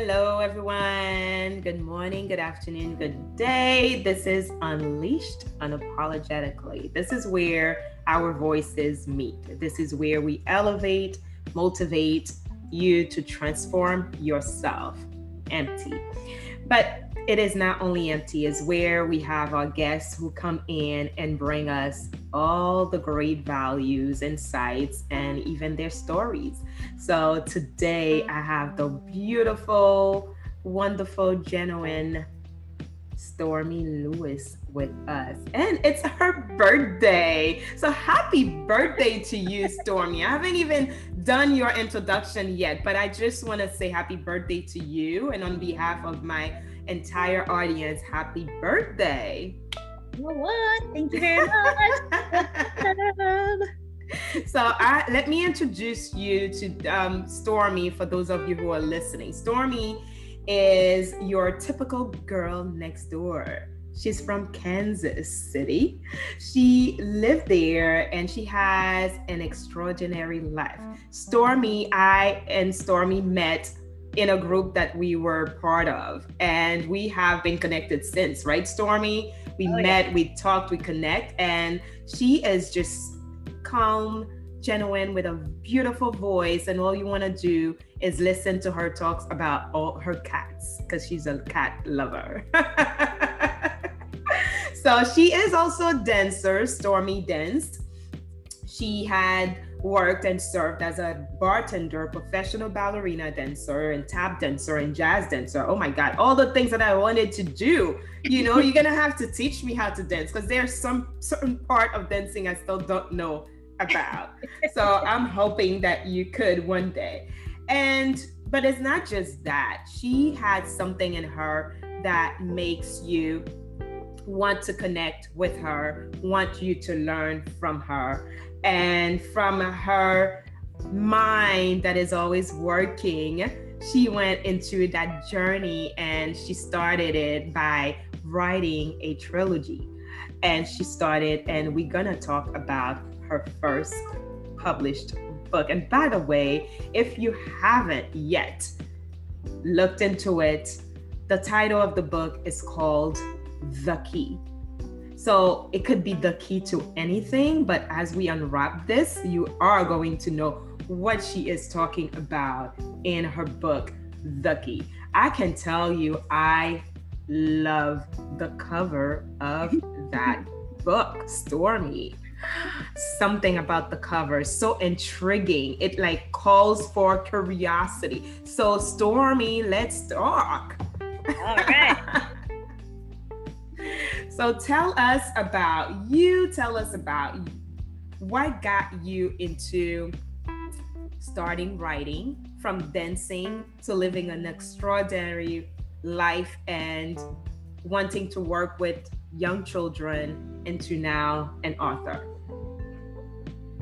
Hello, everyone. Good morning, good afternoon, good day. This is Unleashed Unapologetically. This is where our voices meet. This is where we elevate, motivate you to transform yourself. Empty. But it is not only empty, it's where we have our guests who come in and bring us all the great values, insights, and even their stories. So today I have the beautiful, wonderful, genuine Stormi Lewis with us. And it's her birthday. So happy birthday to you, Stormi. I haven't even done your introduction yet, but I just want to say happy birthday to you. And on behalf of my entire audience happy birthday. what? Thank you very much. so I, let me introduce you to um, Stormi for those of you who are listening. Stormi is your typical girl next door. She's from Kansas City. She lived there and she has an extraordinary life. Stormi, I and Stormi met in a group that we were part of. And we have been connected since right stormi? We oh, met yeah. we talked we connect and she is just calm genuine with a beautiful voice. And all you want to do is listen to her talks about all her cats because she's a cat lover. So she is also a dancer stormi danced. She had worked and served as a bartender, professional ballerina dancer, and tap dancer and jazz dancer. Oh my God, all the things that I wanted to do. You know, you're gonna have to teach me how to dance because there's some certain part of dancing I still don't know about. so I'm hoping that you could one day. And but it's not just that. She had something in her that makes you want to connect with her, want you to learn from her and from her mind that is always working, she went into that journey and she started it by writing a trilogy. And she started, and we're gonna talk about her first published book. And by the way, if you haven't yet looked into it, the title of the book is called The Key. So it could be the key to anything, but as we unwrap this, you are going to know what she is talking about in her book, The Key. I can tell you, I love the cover of that book, Stormi. Something about the cover so intriguing. It like calls for curiosity. So, Stormi, let's talk. All right. So tell us about you. Tell us about what got you into starting writing from dancing to living an extraordinary life and wanting to work with young children into now an author.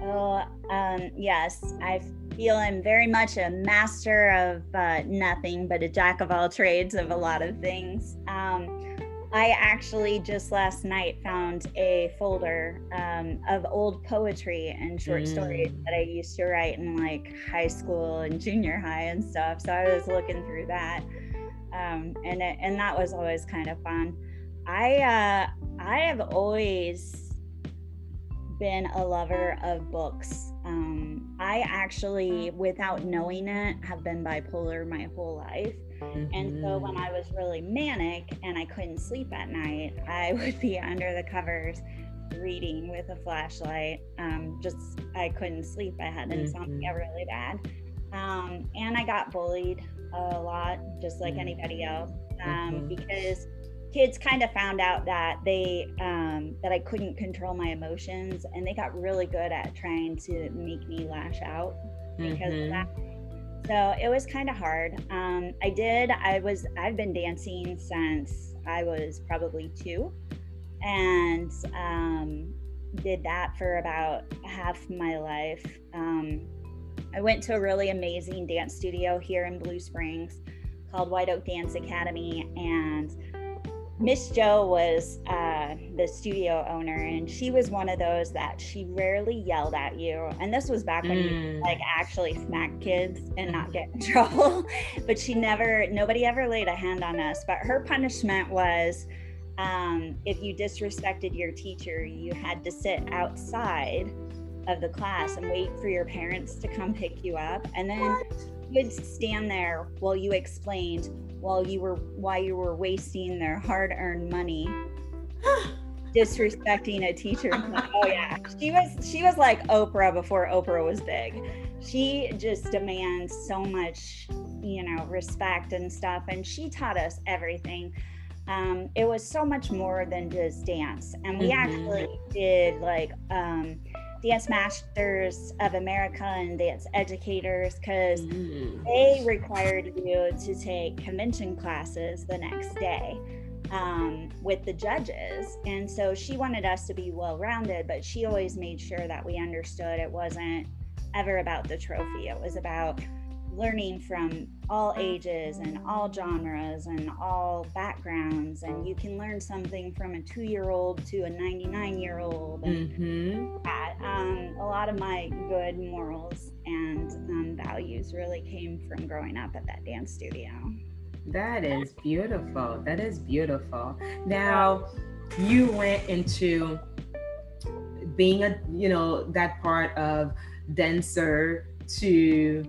Oh, um, yes. I feel I'm very much a master of uh, nothing, but a jack of all trades of a lot of things. Um, I actually just last night found a folder um, of old poetry and short mm. stories that I used to write in like high school and junior high and stuff. So I was looking through that, um, and it, and that was always kind of fun. I uh, I have always been a lover of books. Um, I actually, without knowing it, have been bipolar my whole life. Mm-hmm. And so when mm-hmm. I was really manic and I couldn't sleep at night, I would be under the covers reading with a flashlight. Um, just I couldn't sleep. I had insomnia mm-hmm. really bad. Um, and I got bullied a lot, just like anybody else, um, mm-hmm. because kids kind of found out that they um, that I couldn't control my emotions, and they got really good at trying to make me lash out because mm-hmm. of that. So it was kind of hard. Um, i did i was i've been dancing since i was probably two and um, did that for about half my life. Um, i went to a really amazing dance studio here in blue springs called white oak dance academy and miss joe was uh, the studio owner, and she was one of those that she rarely yelled at you. And this was back when mm. you like actually smack kids and not get in trouble. but she never, nobody ever laid a hand on us. But her punishment was um, if you disrespected your teacher, you had to sit outside of the class and wait for your parents to come pick you up. And then what? you'd stand there while you explained while you were why you were wasting their hard-earned money disrespecting a teacher oh yeah she was she was like oprah before oprah was big she just demands so much you know respect and stuff and she taught us everything um, it was so much more than just dance and we mm-hmm. actually did like um, Dance Masters of America and dance educators because mm. they required you to take convention classes the next day um, with the judges. And so she wanted us to be well rounded, but she always made sure that we understood it wasn't ever about the trophy, it was about learning from all ages and all genres and all backgrounds and you can learn something from a two-year-old to a 99-year-old and mm-hmm. that, um, a lot of my good morals and um, values really came from growing up at that dance studio. That is beautiful. That is beautiful. Now you went into being a you know that part of dancer to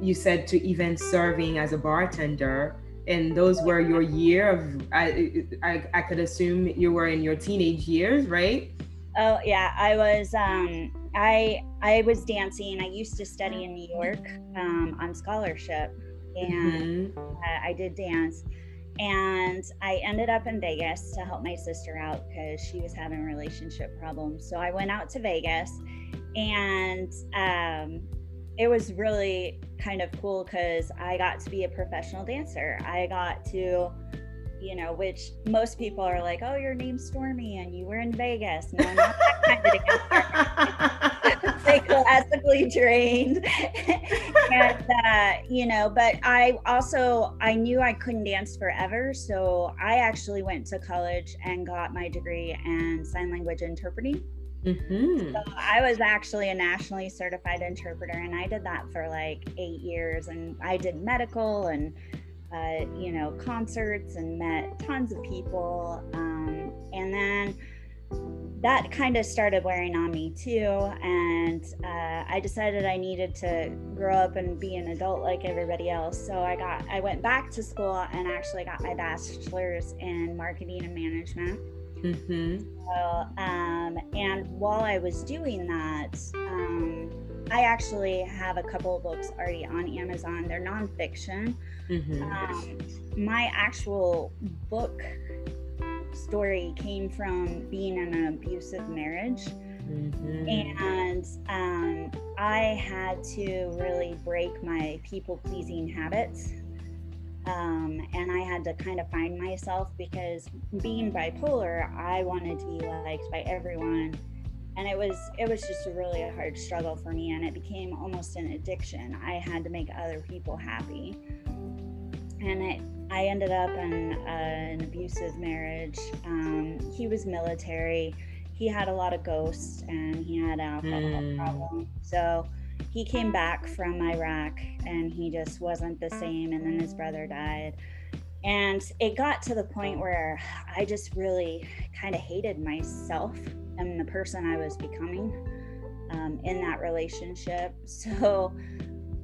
you said to even serving as a bartender and those were your year of I, I i could assume you were in your teenage years right oh yeah i was um i i was dancing i used to study in new york um, on scholarship and mm-hmm. I, I did dance and I ended up in Vegas to help my sister out because she was having relationship problems. So I went out to Vegas and um, it was really kind of cool because I got to be a professional dancer. I got to, you know, which most people are like, oh, your name's Stormi and you were in Vegas. No, I'm not that kind of dancer. like classically trained. and, uh, you know, but I also, I knew I couldn't dance forever. So I actually went to college and got my degree in sign language interpreting. Mm-hmm. So I was actually a nationally certified interpreter, and I did that for like eight years. And I did medical and, uh, you know, concerts and met tons of people. Um, and then that kind of started wearing on me too. And uh, I decided I needed to grow up and be an adult like everybody else. So I got, I went back to school and actually got my bachelor's in marketing and management. Mm-hmm. So, um, while I was doing that, um, I actually have a couple of books already on Amazon. They're nonfiction. Mm-hmm. Um, my actual book story came from being in an abusive marriage. Mm-hmm. And um, I had to really break my people pleasing habits um, and I had to kind of find myself because being bipolar, I wanted to be liked by everyone, and it was it was just a really a hard struggle for me, and it became almost an addiction. I had to make other people happy, and it, I ended up in uh, an abusive marriage. Um, he was military. He had a lot of ghosts, and he had an alcohol mm. problem. So he came back from Iraq and he just wasn't the same. And then his brother died. And it got to the point where I just really kind of hated myself and the person I was becoming um, in that relationship. So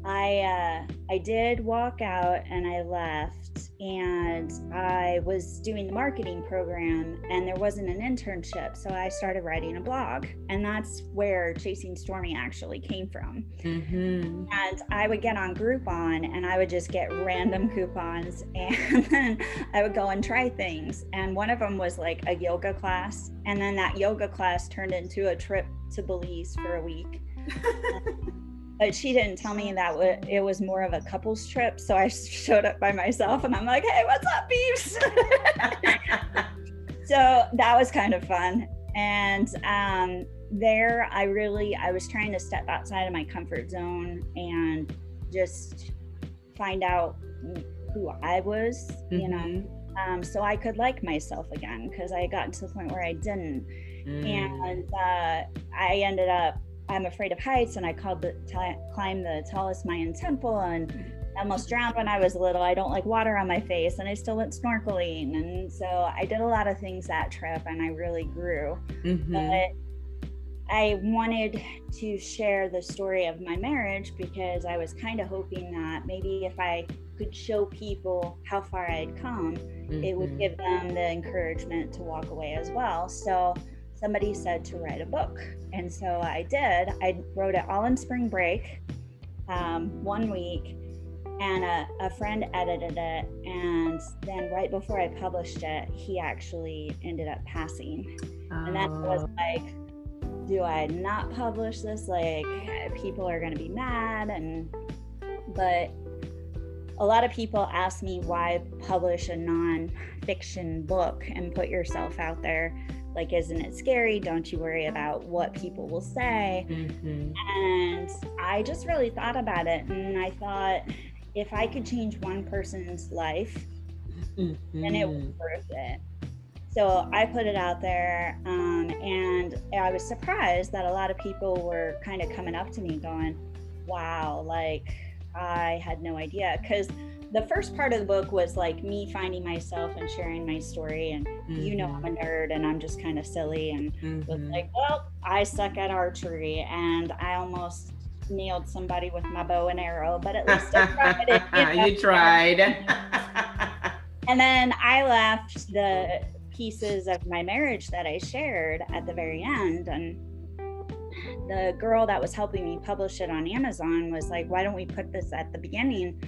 I uh, I did walk out and I left and I was doing the marketing program and there wasn't an internship so I started writing a blog and that's where Chasing Stormi actually came from. Mm-hmm. and I would get on Groupon and I would just get random coupons and then I would go and try things. And one of them was like a yoga class and then that yoga class turned into a trip to Belize for a week but she didn't tell me that it was more of a couples trip. So I showed up by myself and I'm like, hey, what's up, beeps? so that was kind of fun. And um, there, I really, I was trying to step outside of my comfort zone and just find out who I was, mm-hmm. you know. Mm-hmm. um, so I could like myself again because I had gotten to the point where I didn't. Mm. And uh, I ended up, I'm afraid of heights, and I called the t- climbed the tallest Mayan temple and almost drowned when I was little. I don't like water on my face, and I still went snorkeling. And so I did a lot of things that trip, and I really grew. Mm-hmm. But I wanted to share the story of my marriage because I was kind of hoping that maybe if I could show people how far I'd come, mm-hmm. it would mm-hmm. give them the encouragement to walk away as well. So somebody said to write a book. And so I did. I wrote it all in spring break, um, one week, and a, a friend edited it. And then right before I published it, he actually ended up passing. Oh. And that was oh. like, do I not publish this? Like, people are going to be mad. And, but a lot of people ask me why publish a non-fiction book and put yourself out there like isn't it scary don't you worry about what people will say mm-hmm. and i just really thought about it and i thought if i could change one person's life mm-hmm. then it was mm-hmm. worth it so i put it out there um, and i was surprised that a lot of people were kind of coming up to me going wow like I had no idea because the first part of the book was like me finding myself and sharing my story and mm-hmm. you know i'm a mm-hmm. nerd and i'm just kind of silly and mm-hmm. was like well i suck at archery and i almost nailed somebody with my bow and arrow but at least I tried it, you, know? you tried and then i left the pieces of my marriage that i shared at the very end and the girl that was helping me publish it on Amazon was like, why don't we put this at the beginning?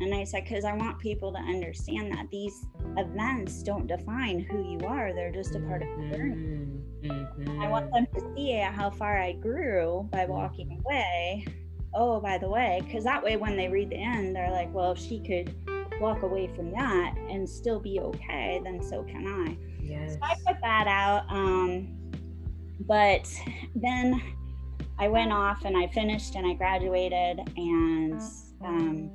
And I said, because I want people to understand that these events don't define who you are, they're just a part of the journey. Mm-hmm. I want them to see how far I grew by walking away. Oh, by the way, because that way when they read the end, they're like, well, if she could walk away from that and still be okay, then so can I. Yes. So I put that out. Um, but then I went off and I finished and I graduated and um,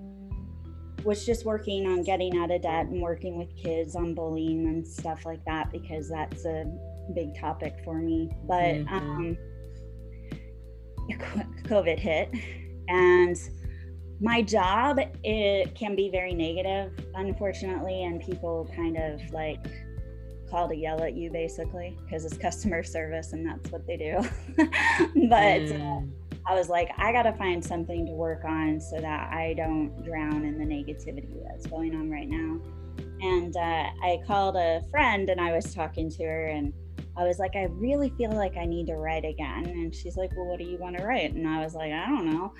was just working on getting out of debt and working with kids on bullying and stuff like that because that's a big topic for me. But mm-hmm. um, COVID hit and my job it can be very negative unfortunately and people kind of like call to yell at you basically because it's customer service and that's what they do. but mm. uh, I was like, I got to find something to work on so that I don't drown in the negativity that's going on right now. And uh, I called a friend and I was talking to her and I was like, I really feel like I need to write again. And she's like, Well, what do you want to write? And I was like, I don't know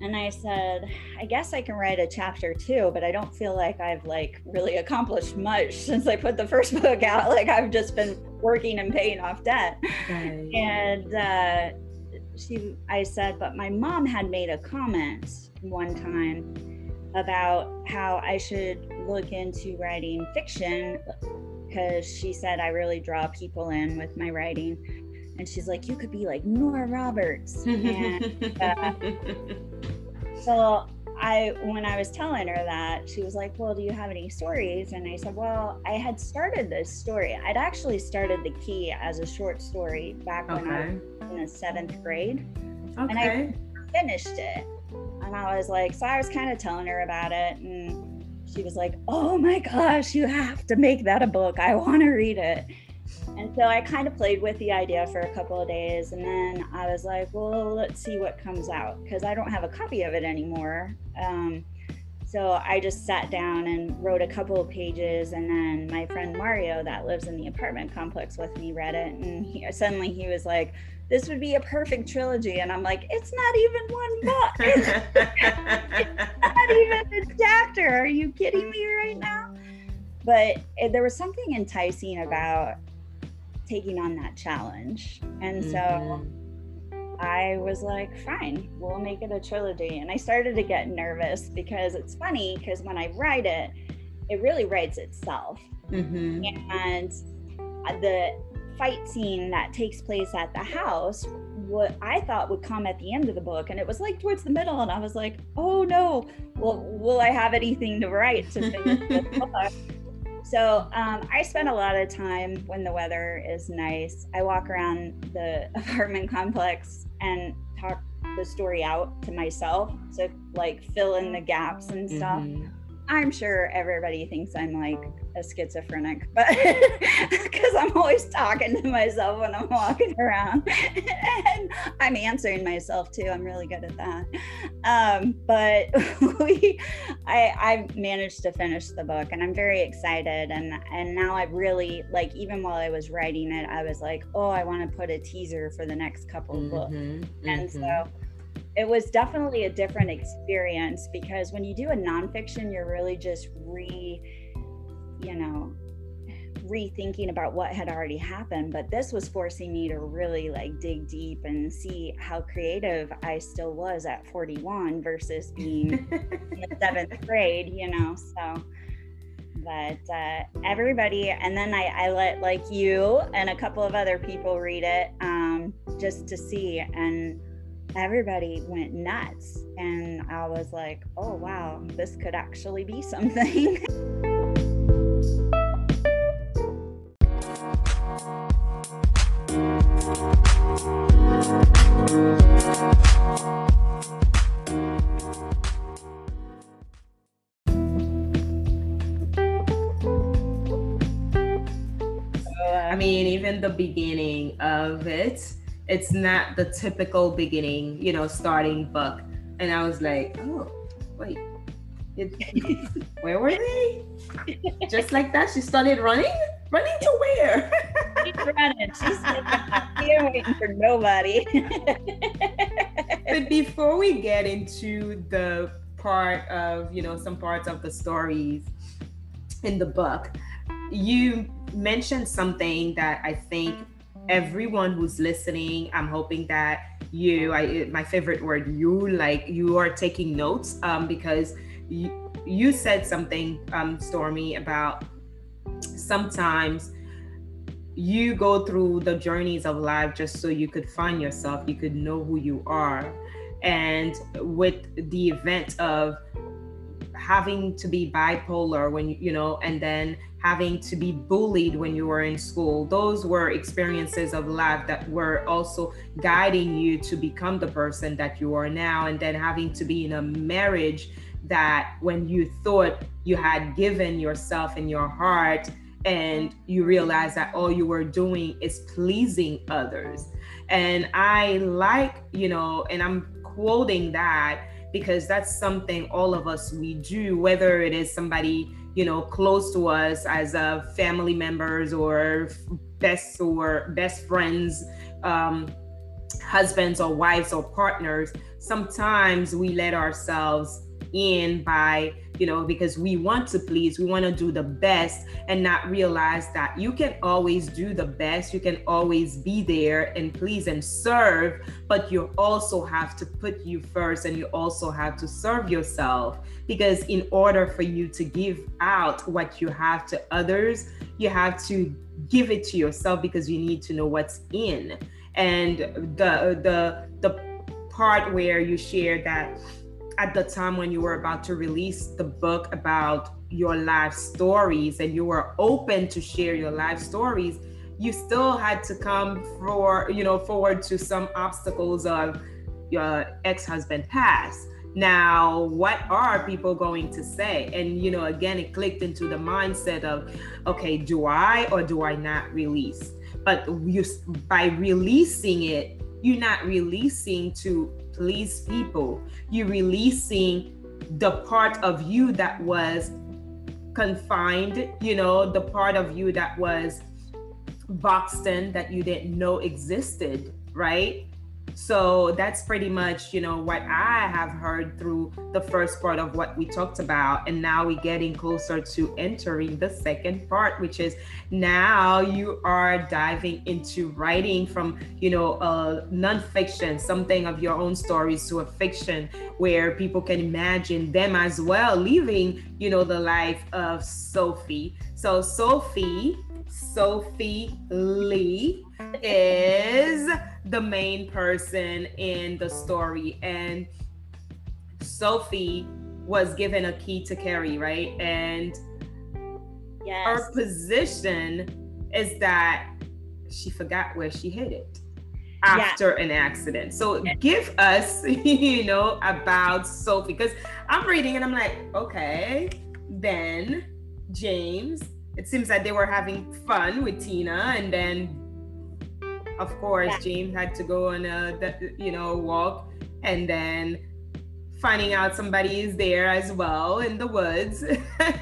and I said, I guess I can write a chapter two, but I don't feel like I've like really accomplished much since I put the first book out. Like I've just been working and paying off debt. Right. And uh, she, I said, but my mom had made a comment one time about how I should look into writing fiction because she said I really draw people in with my writing. And she's like, you could be like Nora Roberts. And, uh, so I, when I was telling her that, she was like, Well, do you have any stories? And I said, Well, I had started this story. I'd actually started The Key as a short story back when I was in the seventh grade. Okay. And I finished it. And I was like, So I was kind of telling her about it. And she was like, Oh my gosh, you have to make that a book. I want to read it. And so I kind of played with the idea for a couple of days. And then I was like, well, let's see what comes out because I don't have a copy of it anymore. Um, so I just sat down and wrote a couple of pages. And then my friend Mario, that lives in the apartment complex with me, read it. And he, suddenly he was like, this would be a perfect trilogy. And I'm like, it's not even one book. it's not even a chapter. Are you kidding me right now? But it, there was something enticing about taking on that challenge. And mm-hmm. so I was like, fine, we'll make it a trilogy. And I started to get nervous because it's funny because when I write it, it really writes itself. Mm-hmm. And the fight scene that takes place at the house what I thought would come at the end of the book, and it was like towards the middle, and I was like, "Oh no, well, will I have anything to write to finish this book?" So um, I spend a lot of time when the weather is nice. I walk around the apartment complex and talk the story out to myself to like fill in the gaps and stuff. Mm-hmm. I'm sure everybody thinks I'm like a schizophrenic, but because I'm always talking to myself when I'm walking around and I'm answering myself too. I'm really good at that. Um, but we, I, I managed to finish the book and I'm very excited. And, and now I really like, even while I was writing it, I was like, oh, I want to put a teaser for the next couple mm-hmm, books. Mm-hmm. And so it was definitely a different experience because when you do a nonfiction, you're really just re, you know, rethinking about what had already happened. But this was forcing me to really like dig deep and see how creative I still was at 41 versus being in the seventh grade, you know. So but uh, everybody and then I, I, let like you and a couple of other people read it um, just to see and everybody went nuts. And I was like, oh, wow, this could actually be something. of it, it's not the typical beginning, you know, starting book. And I was like, oh, wait, it, where were they? Just like that, she started running. Running to where? She's running. She's here waiting for nobody. but before we get into the part of, you know, some parts of the stories in the book, you mentioned something that I think everyone who's listening i'm hoping that you i my favorite word you like you are taking notes um, because you, you said something um, stormi about sometimes you go through the journeys of life just so you could find yourself you could know who you are. And with the event of having to be bipolar when you know and then having to be bullied when you were in school. Those were experiences of life that were also guiding you to become the person that you are now. And then having to be in a marriage that when you thought you had given yourself and your heart, and you realize that all you were doing is pleasing others. And I like, you know, and I'm quoting that because that's something all of us we do, whether it is somebody you know close to us as a family members or best or best friends um, husbands or wives or partners sometimes we let ourselves in by you know because we want to please we want to do the best and not realize that you can always do the best you can always be there and please and serve but you also have to put you first and you also have to serve yourself. Because in order for you to give out what you have to others you have to give it to yourself because you need to know what's in. And the the the part where you share that at the time when you were about to release the book about your life stories and you were open to share your life stories you still had to come for you know forward to some obstacles of your ex-husband passed now what are people going to say? And you know again it clicked into the mindset of okay do i or do i not release? But you by releasing it you're not releasing to please people. You're releasing the part of you that was confined, you know, the part of you that was boxed in that you didn't know existed, right? So that's pretty much, you know, what I have heard through the first part of what we talked about. And now we're getting closer to entering the second part, which is now you are diving into writing from, you know, nonfiction, something of your own stories to a fiction where people can imagine them as well living, you know, the life of Sophie. So Sophie, Sophie Lee is the main person in the story. And Sophie was given a key to carry, right? And Yes. Her position is that she forgot where she hid it after yeah. an accident. So give us, you know, about Sophie because I'm reading and I'm like, okay, then James. It seems that they were having fun with Tina, and then, of course, yeah. James had to go on a, you know, walk, and then finding out somebody is there as well in the woods,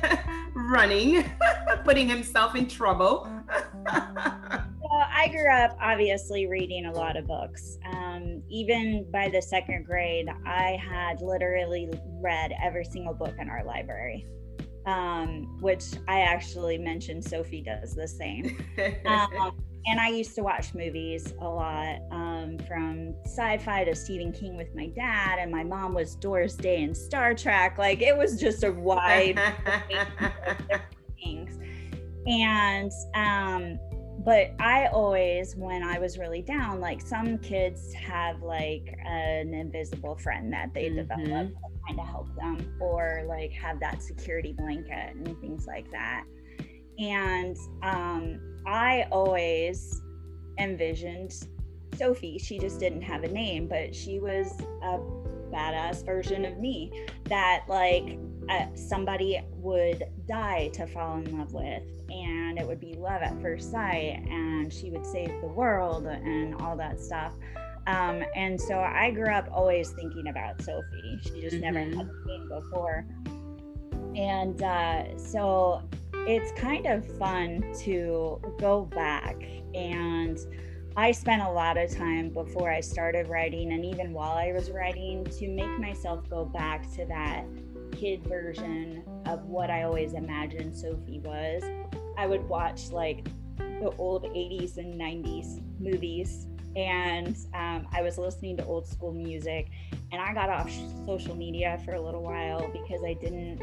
running, putting himself in trouble. well, I grew up obviously reading a lot of books. Um, even by the second grade, I had literally read every single book in our library, um, which I actually mentioned Sophie does the same. Um, and I used to watch movies a lot, um, from sci-fi to Stephen King with my dad, and my mom was Doris Day and Star Trek. Like it was just a wide things. And um, but I always, when I was really down, like some kids have like an invisible friend that they mm-hmm. develop to kind of help them, or like have that security blanket and things like that. And um, I always envisioned Sophie. She just didn't have a name, but she was a badass version of me that like uh, somebody would die to fall in love with and it would be love at first sight and she would save the world and all that stuff. Um, and so i grew up always thinking about sophie. She just mm-hmm. never had seen before. And uh, so it's kind of fun to go back and I spent a lot of time before I started writing and even while I was writing to make myself go back to that kid version of what I always imagined Sophie was. I would watch like the old 80s and 90s movies and um, I was listening to old school music and I got off social media for a little while because I didn't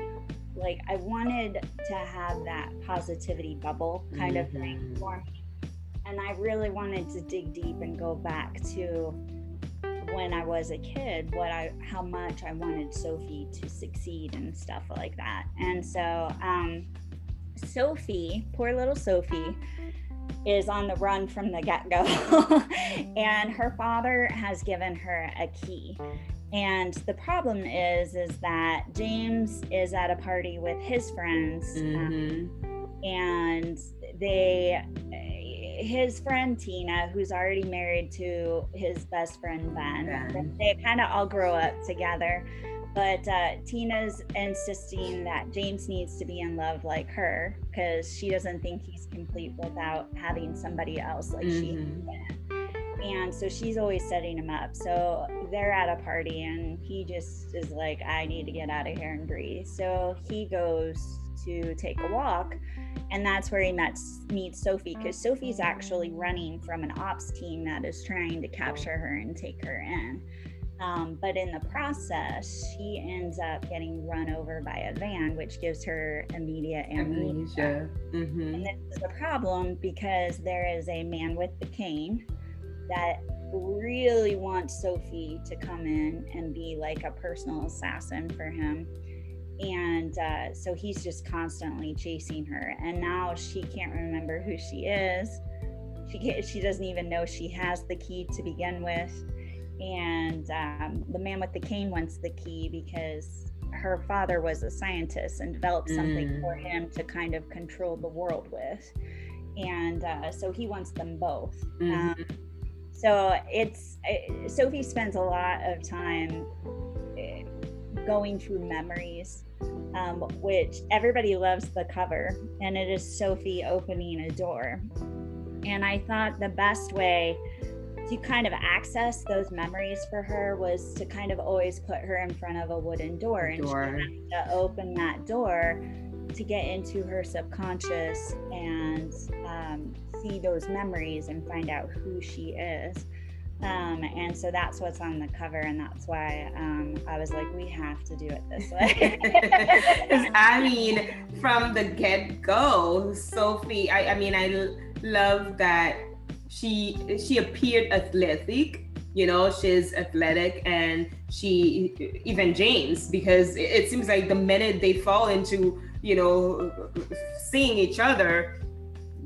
like I wanted to have that positivity bubble kind mm-hmm. of thing for me and I really wanted to dig deep and go back to when I was a kid, what I how much I wanted Sophie to succeed and stuff like that. And so um, Sophie, poor little Sophie, is on the run from the get go, and her father has given her a key. And the problem is, is that James is at a party with his friends, um, mm-hmm. um, and they his friend Tina, who's already married to his best friend Ben. ben. They kind of all grow up together. But uh, Tina's insisting that James needs to be in love like her because she doesn't think he's complete without having somebody else like mm-hmm. she And so she's always setting him up. So they're at a party and he just is like, I need to get out of here and breathe. So he goes to take a walk and that's where he met, meets Sophie because Sophie's actually running from an ops team that is trying to capture her and take her in. Um, but in the process, she ends up getting run over by a van, which gives her immediate amnesia. amnesia. Mm-hmm. And this is a problem because there is a man with the cane that really wants Sophie to come in and be like a personal assassin for him and uh, so he's just constantly chasing her. And now she can't remember who she is. She can't, she doesn't even know she has the key to begin with. And um, the man with the cane wants the key because her father was a scientist and developed something mm. for him to kind of control the world with. And uh, so he wants them both. Mm-hmm. um, so it's it, sophie spends a lot of time going through memories um, which everybody loves the cover, and it is Sophie opening a door. And I thought the best way to kind of access those memories for her was to kind of always put her in front of a wooden door, and door. she had to open that door to get into her subconscious and um, see those memories and find out who she is. Um, and so that's what's on the cover, and that's why um, I was like, we have to do it this way. I mean, from the get go, Sophie, I, I mean, I l- love that she she appeared athletic. You know, she's athletic, and she even James, because it, it seems like the minute they fall into you know, seeing each other,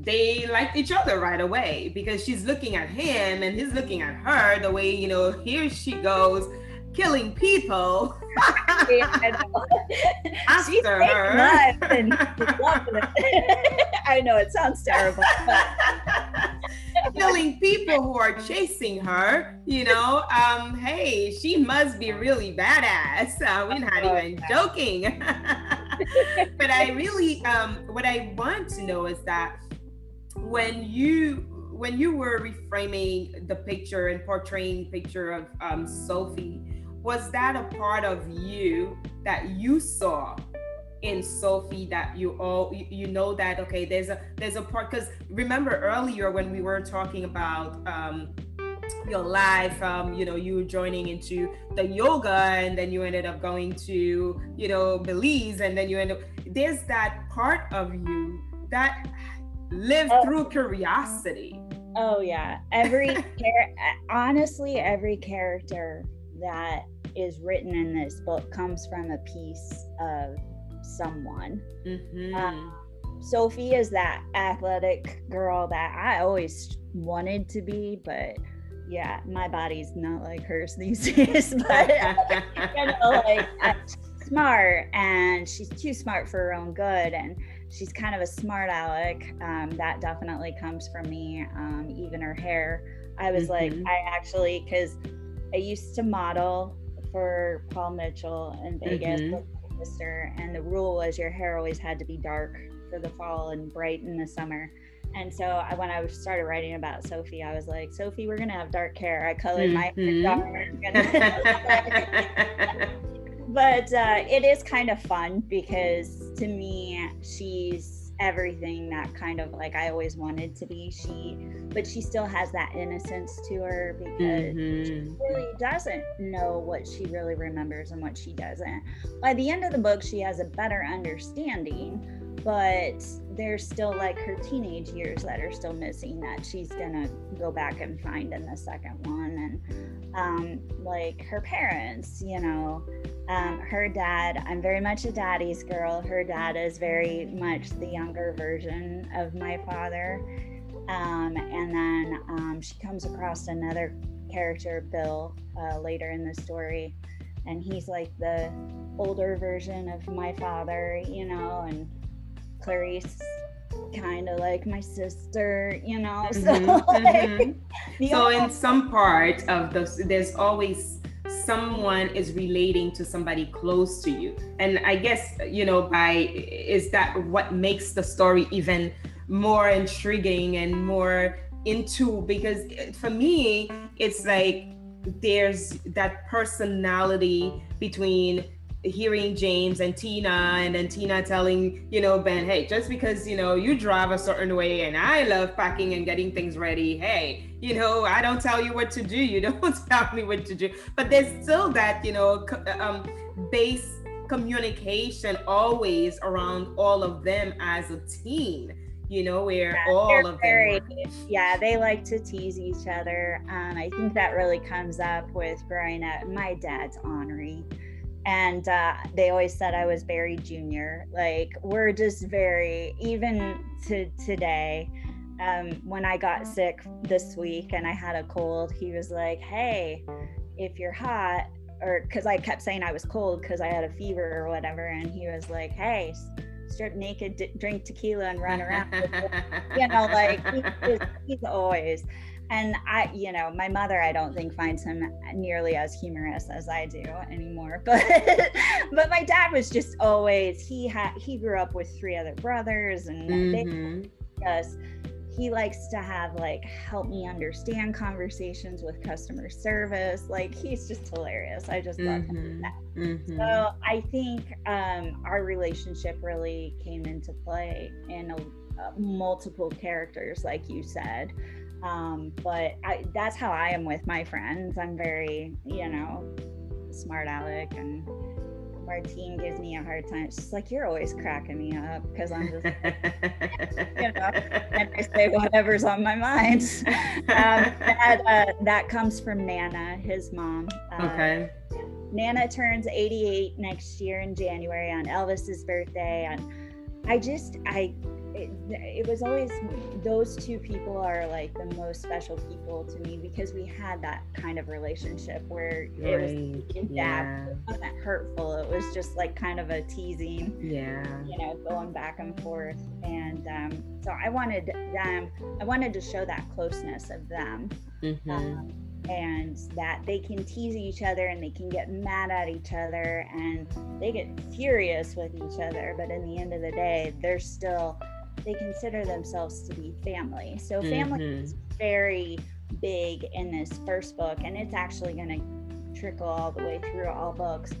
they liked each other right away because she's looking at him and he's looking at her the way, you know, here she goes killing people. After her. I know it sounds terrible. killing people who are chasing her, you know, um, hey, she must be really badass. Uh, we're not oh, even joking. but I really, um, what I want to know is that when you when you were reframing the picture and portraying picture of um, Sophie, was that a part of you that you saw in Sophie that you all you, know that okay there's a there's a part because remember earlier when we were talking about um your life um you know you joining into the yoga and then you ended up going to you know Belize and then you end up there's that part of you that lived oh. through curiosity oh yeah every char- honestly every character that is written in this book comes from a piece of someone. Mm-hmm. Um, Sophie is that athletic girl that I always wanted to be, but yeah, my body's not like hers these days. but you know, like smart, and she's too smart for her own good, and she's kind of a smart aleck. Um, that definitely comes from me. Um, even her hair, I was mm-hmm. like, I actually because I used to model for Paul Mitchell in Vegas. Mm-hmm sister, and the rule was your hair always had to be dark for the fall and bright in the summer. And so I, when I started writing about Sophie, I was like, Sophie, we're gonna have dark hair. I colored mm-hmm. my hair dark. but uh, it is kind of fun because to me, she's everything that kind of like I always wanted to be. She, but she still has that innocence to her because mm-hmm. she really doesn't know what she really remembers and what she doesn't. By the end of the book, she has a better understanding, but there's still like her teenage years that are still missing that she's gonna go back and find in the second one and um, like her parents you know um, her dad i'm very much a daddy's girl her dad is very much the younger version of my father um, and then um, she comes across another character bill uh, later in the story and he's like the older version of my father you know and Clarice kind of like my sister, you know. So, mm-hmm, mm-hmm. so in some part of those, there's always someone is relating to somebody close to you, and I guess you know by is that what makes the story even more intriguing and more into because for me it's like there's that personality between hearing James and Tina and then Tina telling, you know, Ben, hey, just because, you know, you drive a certain way and I love packing and getting things ready, hey, you know, I don't tell you what to do. You don't tell me what to do. But there's still that, you know, um, base communication always around all of them as a team you know, where yeah, all of very, them. Yeah, they like to tease each other. Um, I think that really comes up with growing up. My dad's ornery and uh, they always said I was Barry Jr. Like we're just very even to today. Um, when I got sick this week and I had a cold, he was like, "Hey, if you're hot," or because I kept saying I was cold because I had a fever or whatever, and he was like, "Hey." strip naked, d- drink tequila, and run around. you know, like he, he's always and I, you know, my mother, I don't think finds him nearly as humorous as I do anymore. But, but my dad was just always he had he grew up with three other brothers, and mm-hmm. they just he likes to have like help me understand conversations with customer service. Like he's just hilarious. I just love mm-hmm. him. Mm-hmm. So I think um, our relationship really came into play in a, uh, multiple characters, like you said. Um, but I, that's how I am with my friends. I'm very, you know, smart aleck and Martine gives me a hard time. She's like, you're always cracking me up because I'm just, you know, and I say whatever's on my mind. Um, that, uh, that comes from Nana, his mom. Uh, okay. Nana turns 88 next year in January on Elvis's birthday. And I just I it, it, was always those two people are like the most special people to me because we had that kind of relationship where right. it was in yeah. it hurtful it was just like kind of a teasing yeah you know going back and forth and um, so i wanted them i wanted to show that closeness of them mm-hmm. um, and that they can tease each other and they can get mad at each other and they get furious with each other but in the end of the day they're still they consider themselves to be family. So family mm-hmm. is very big in this first book, and it's actually going to trickle all the way through all books.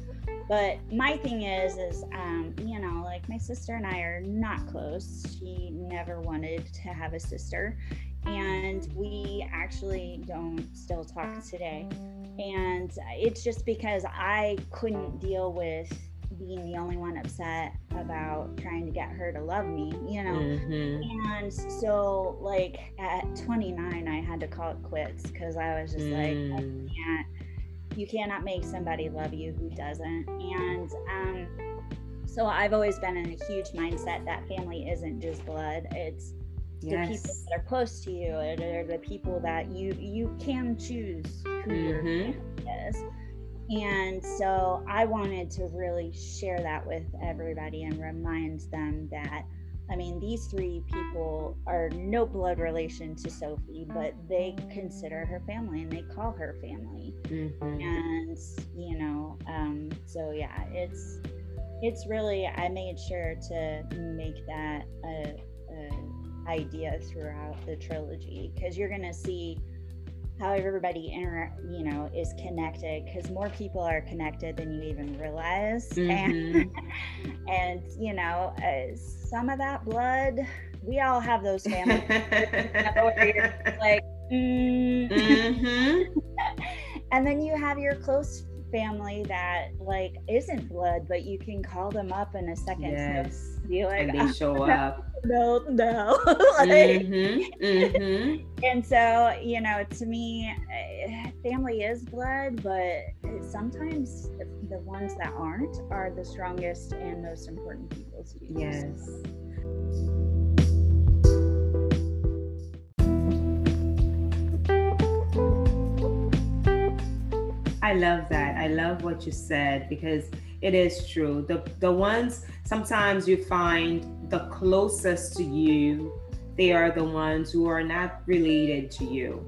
But my thing is, is um, you know, like my sister and I are not close. She never wanted to have a sister, and we actually don't still talk today. And it's just because I couldn't deal with being the only one upset about trying to get her to love me, you know. Mm-hmm. And so, like at 29, I had to call it quits because I was just mm. like, I mm. can't. You cannot make somebody love you who doesn't. And um, so I've always been in a huge mindset that family isn't just blood; it's yes. the people that are close to you, or the people that you you can choose who mm-hmm. your family is. And so I wanted to really share that with everybody and remind them that, I mean, these three people are no blood relation to Sophie, but they consider her family and they call her family. Mm-hmm. And, you know, um, so yeah, it's, it's really, I made sure to make that a, a idea throughout the trilogy because you're going to see how everybody inter you know is connected because more people are connected than you even realize mm-hmm. and and you know uh, some of that blood we all have those families like mm. mm-hmm. and then you have your close family that like isn't blood but you can call them up in a second yes. be like and they show up no, no. like, mm-hmm, mm-hmm. And so, you know, to me, eh, family is blood, but sometimes the ones that aren't are the strongest and most important people to. Yes. I love that. I love what you said because it is true. The the ones sometimes you find the closest to you, they are the ones who are not related to you.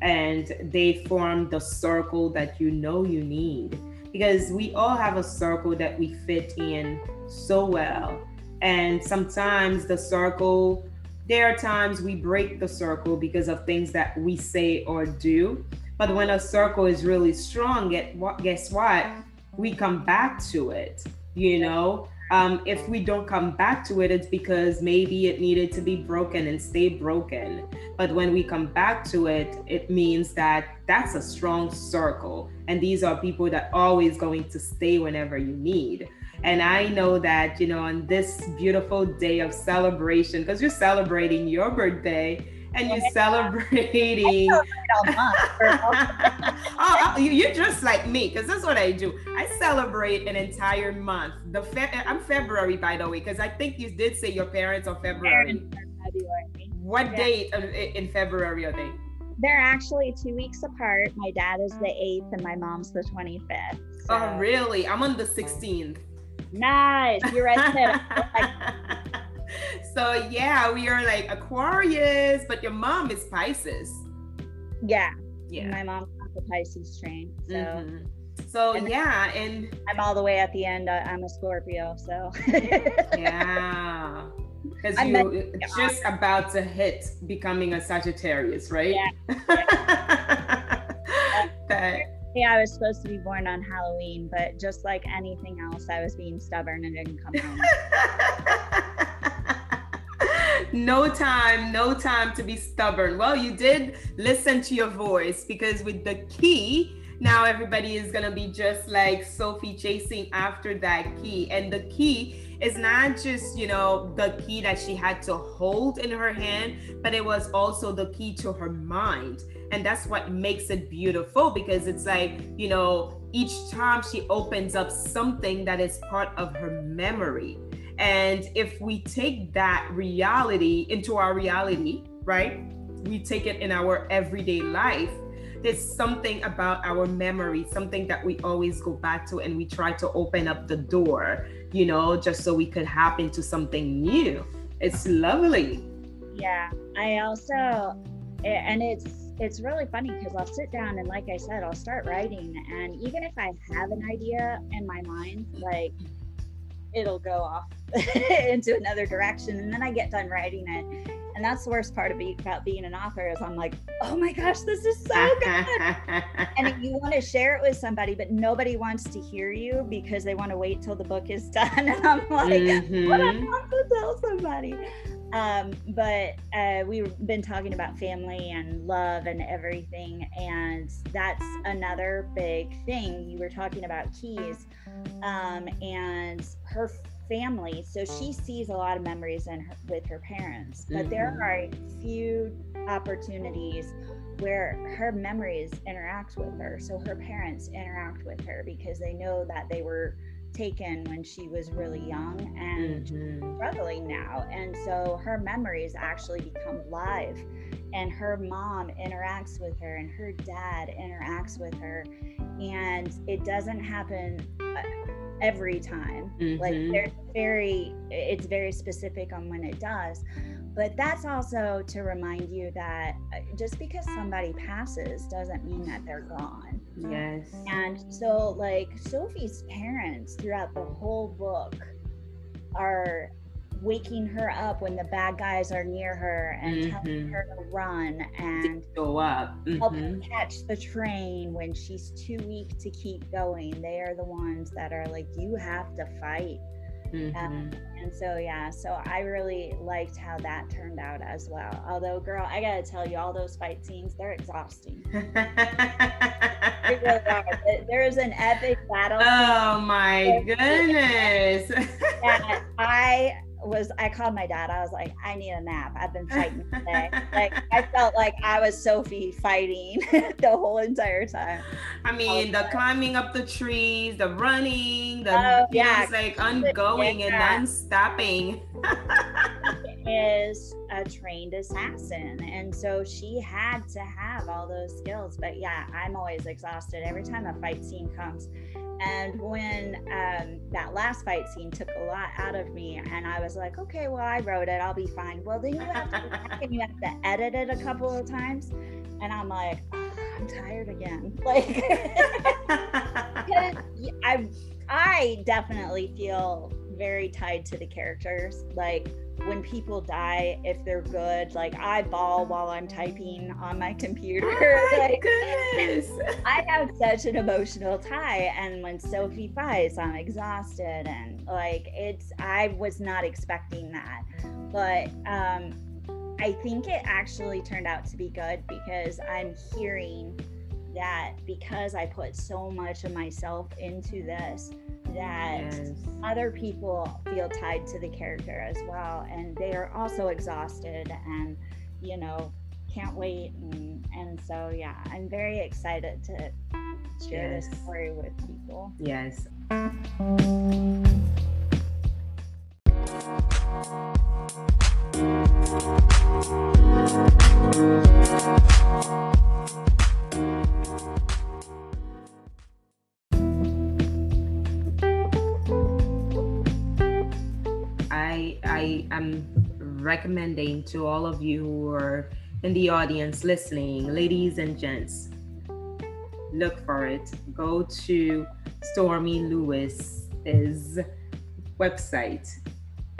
And they form the circle that you know you need. Because we all have a circle that we fit in so well. And sometimes the circle, there are times we break the circle because of things that we say or do. But when a circle is really strong, guess what? we come back to it you know? Um, if we don't come back to it it's because maybe it needed to be broken and stay broken. But when we come back to it it means that that's a strong circle. And these are people that always going to stay whenever you need. And I know that, you know, on this beautiful day of celebration, because you're celebrating your birthday, and you're celebrating. oh, oh you're just like me because that's what I do. I celebrate an entire month. The fe- I'm February, by the way, because I think you did say your parents are February. February. What yeah. date uh, in February are they? They're actually two weeks apart. My dad is the 8th and my mom's the 25th. So. Oh, really? I'm on the 16th. Nice. You're right. so yeah, we are like Aquarius, but your mom is Pisces. Yeah. Yeah. My mom's the Pisces train. So mm-hmm. So and yeah, and I'm all the way at the end. I'm a Scorpio, so yeah. Because you just about to hit becoming a Sagittarius, right? Yeah. yeah. that yeah, I was supposed to be born on Halloween, but just like anything else, I was being stubborn and didn't come home. No time, no time to be stubborn. Well, you did listen to your voice because with the key, now everybody is going to be just like Sophie chasing after that key. And the key is not just, you know, the key that she had to hold in her hand, but it was also the key to her mind. And that's what makes it beautiful because it's like, you know, each time she opens up something that is part of her memory And if we take that reality into our reality, right? We take it in our everyday life. There's something about our memory, something that we always go back to, and we try to open up the door, you know, just so we could hop into something new. It's lovely. Yeah. I also, and it's, it's really funny because I'll sit down and, like I said, I'll start writing. And even if I have an idea in my mind, like it'll go off into another direction and then i get done writing it. And that's the worst part of be, about being an author is i'm like oh my gosh this is so good. And you want to share it with somebody but nobody wants to hear you because they want to wait till the book is done and i'm like mm-hmm. what i want to tell somebody? Um, but uh, we've been talking about family and love and everything and that's another big thing. You were talking about keys um, and her family so she sees a lot of memories in her, with her parents but mm-hmm. there are a few opportunities where her memories interact with her so her parents interact with her because they know that they were taken when she was really young and mm-hmm. struggling now. And so her memories actually become live. And her mom interacts with her, and her dad interacts with her. And it doesn't happen uh, every time. Mm-hmm. Like, there's very, it's very specific on when it does. But that's also to remind you that uh, just because somebody passes doesn't mean that they're gone. Yes. And so, like, Sophie's parents throughout the whole book are waking her up when the bad guys are near her and mm-hmm. telling her to run and go up mm-hmm. help her catch the train when she's too weak to keep going they are the ones that are like you have to fight Mm-hmm. Um, and so, yeah, so I really liked how that turned out as well. Although, girl, I gotta tell you, all those fight scenes, they're exhausting. there is an epic battle. Oh my goodness. I was I called my dad. I was like, I need a nap. I've been fighting today. like I felt like I was Sophie fighting the whole entire time. I mean, I the climbing up the trees, the running, the uh, yeah, it's like ongoing yeah. and non-stopping. is a trained assassin and so she had to have all those skills but yeah i'm always exhausted every time a fight scene comes and when um, that last fight scene took a lot out of me, and I was like, okay, well, I wrote it, I'll be fine. Well, then you have to and you have to edit it a couple of times, and I'm like, oh, I'm tired again. Like, I, I definitely feel very tied to the characters. Like when people die, if they're good, like I bawl while I'm typing on my computer. Oh my like, goodness. I have such an emotional tie. And when Sophie fights, I'm exhausted. And like it's I was not expecting that. But um I think it actually turned out to be good because I'm hearing that because I put so much of myself into this, that yes. other people feel tied to the character as well and they are also exhausted and you know can't wait and and so yeah i'm very excited to share yes. this story with people yes recommending to all of you who are in the audience listening, ladies and gents, look for it. Go to Stormi Lewis's website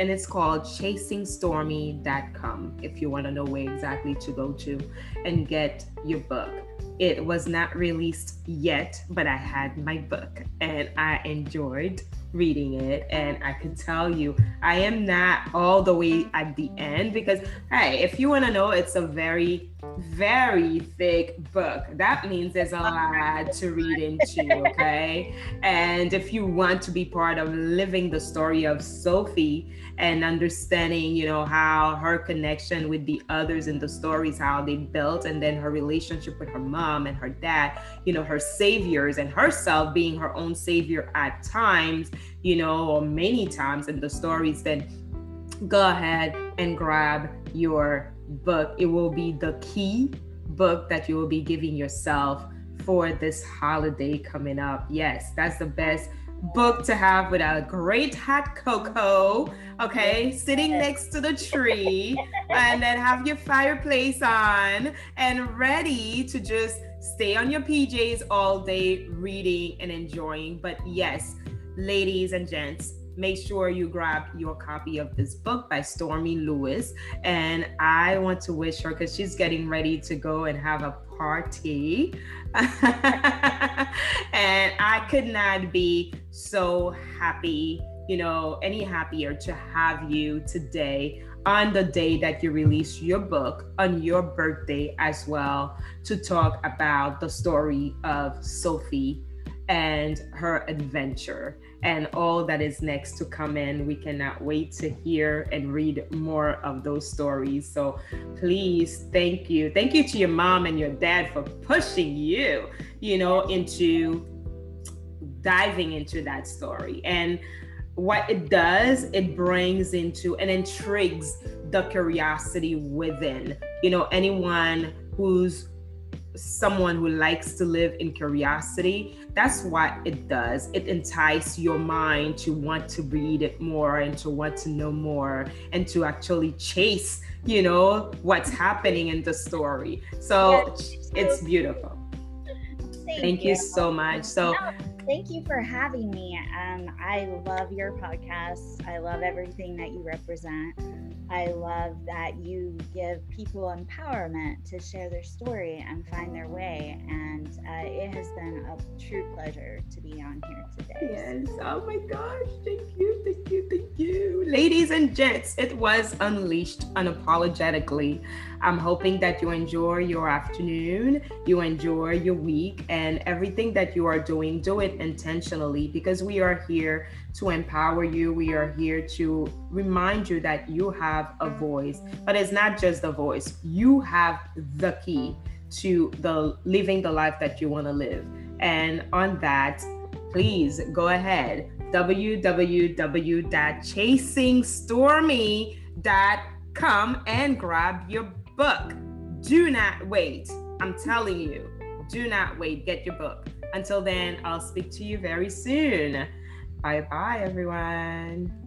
and it's called chasingstormi.com if you want to know where exactly to go to and get your book. It was not released yet, but I had my book and I enjoyed reading it and I can tell you I am not all the way at the end because hey, if you want to know it's a very very thick book. That means there's a lot to read into, okay? and if you want to be part of living the story of Sophie and understanding, you know, how her connection with the others in the stories, how they built, and then her relationship with her mom and her dad, you know, her saviors and herself being her own savior at times, you know, or many times in the stories, then go ahead and grab your book. It will be the key book that you will be giving yourself for this holiday coming up. Yes, that's the best book to have with a great hot cocoa, okay, sitting next to the tree, and then have your fireplace on and ready to just stay on your PJs all day reading and enjoying. But yes, ladies and gents, make sure you grab your copy of this book by Stormi Lewis. And I want to wish her because she's getting ready to go and have a party. and I could not be so happy, you know, any happier to have you today on the day that you release your book on your birthday as well to talk about the story of Sophie and her adventure and all that is next to come in. We cannot wait to hear and read more of those stories. So please, thank you. Thank you to your mom and your dad for pushing you, you know, into diving into that story. And what it does, it brings into and intrigues the curiosity within. You know, anyone who's someone who likes to live in curiosity that's what it does it entices your mind to want to read it more and to want to know more and to actually chase you know what's happening in the story so yes. it's beautiful thank, thank you. you. so much so thank you for having me um, i love your podcast i love everything that you represent I love that you give people empowerment to share their story and find their way. And uh, it has been a true pleasure to be on here today. Yes. Oh my gosh. Thank you. Thank you. Thank you. Ladies and gents, it was unleashed unapologetically. I'm hoping that you enjoy your afternoon, you enjoy your week, and everything that you are doing, do it intentionally because we are here to empower you. We are here to remind you that you have a voice, but it's not just a voice, you have the key to the living the life that you want to live. And on that, please go ahead www.chasingstormi.com and grab your book. Do not wait. I'm telling you, do not wait. Get your book. Until then, I'll speak to you very soon. Bye bye, everyone.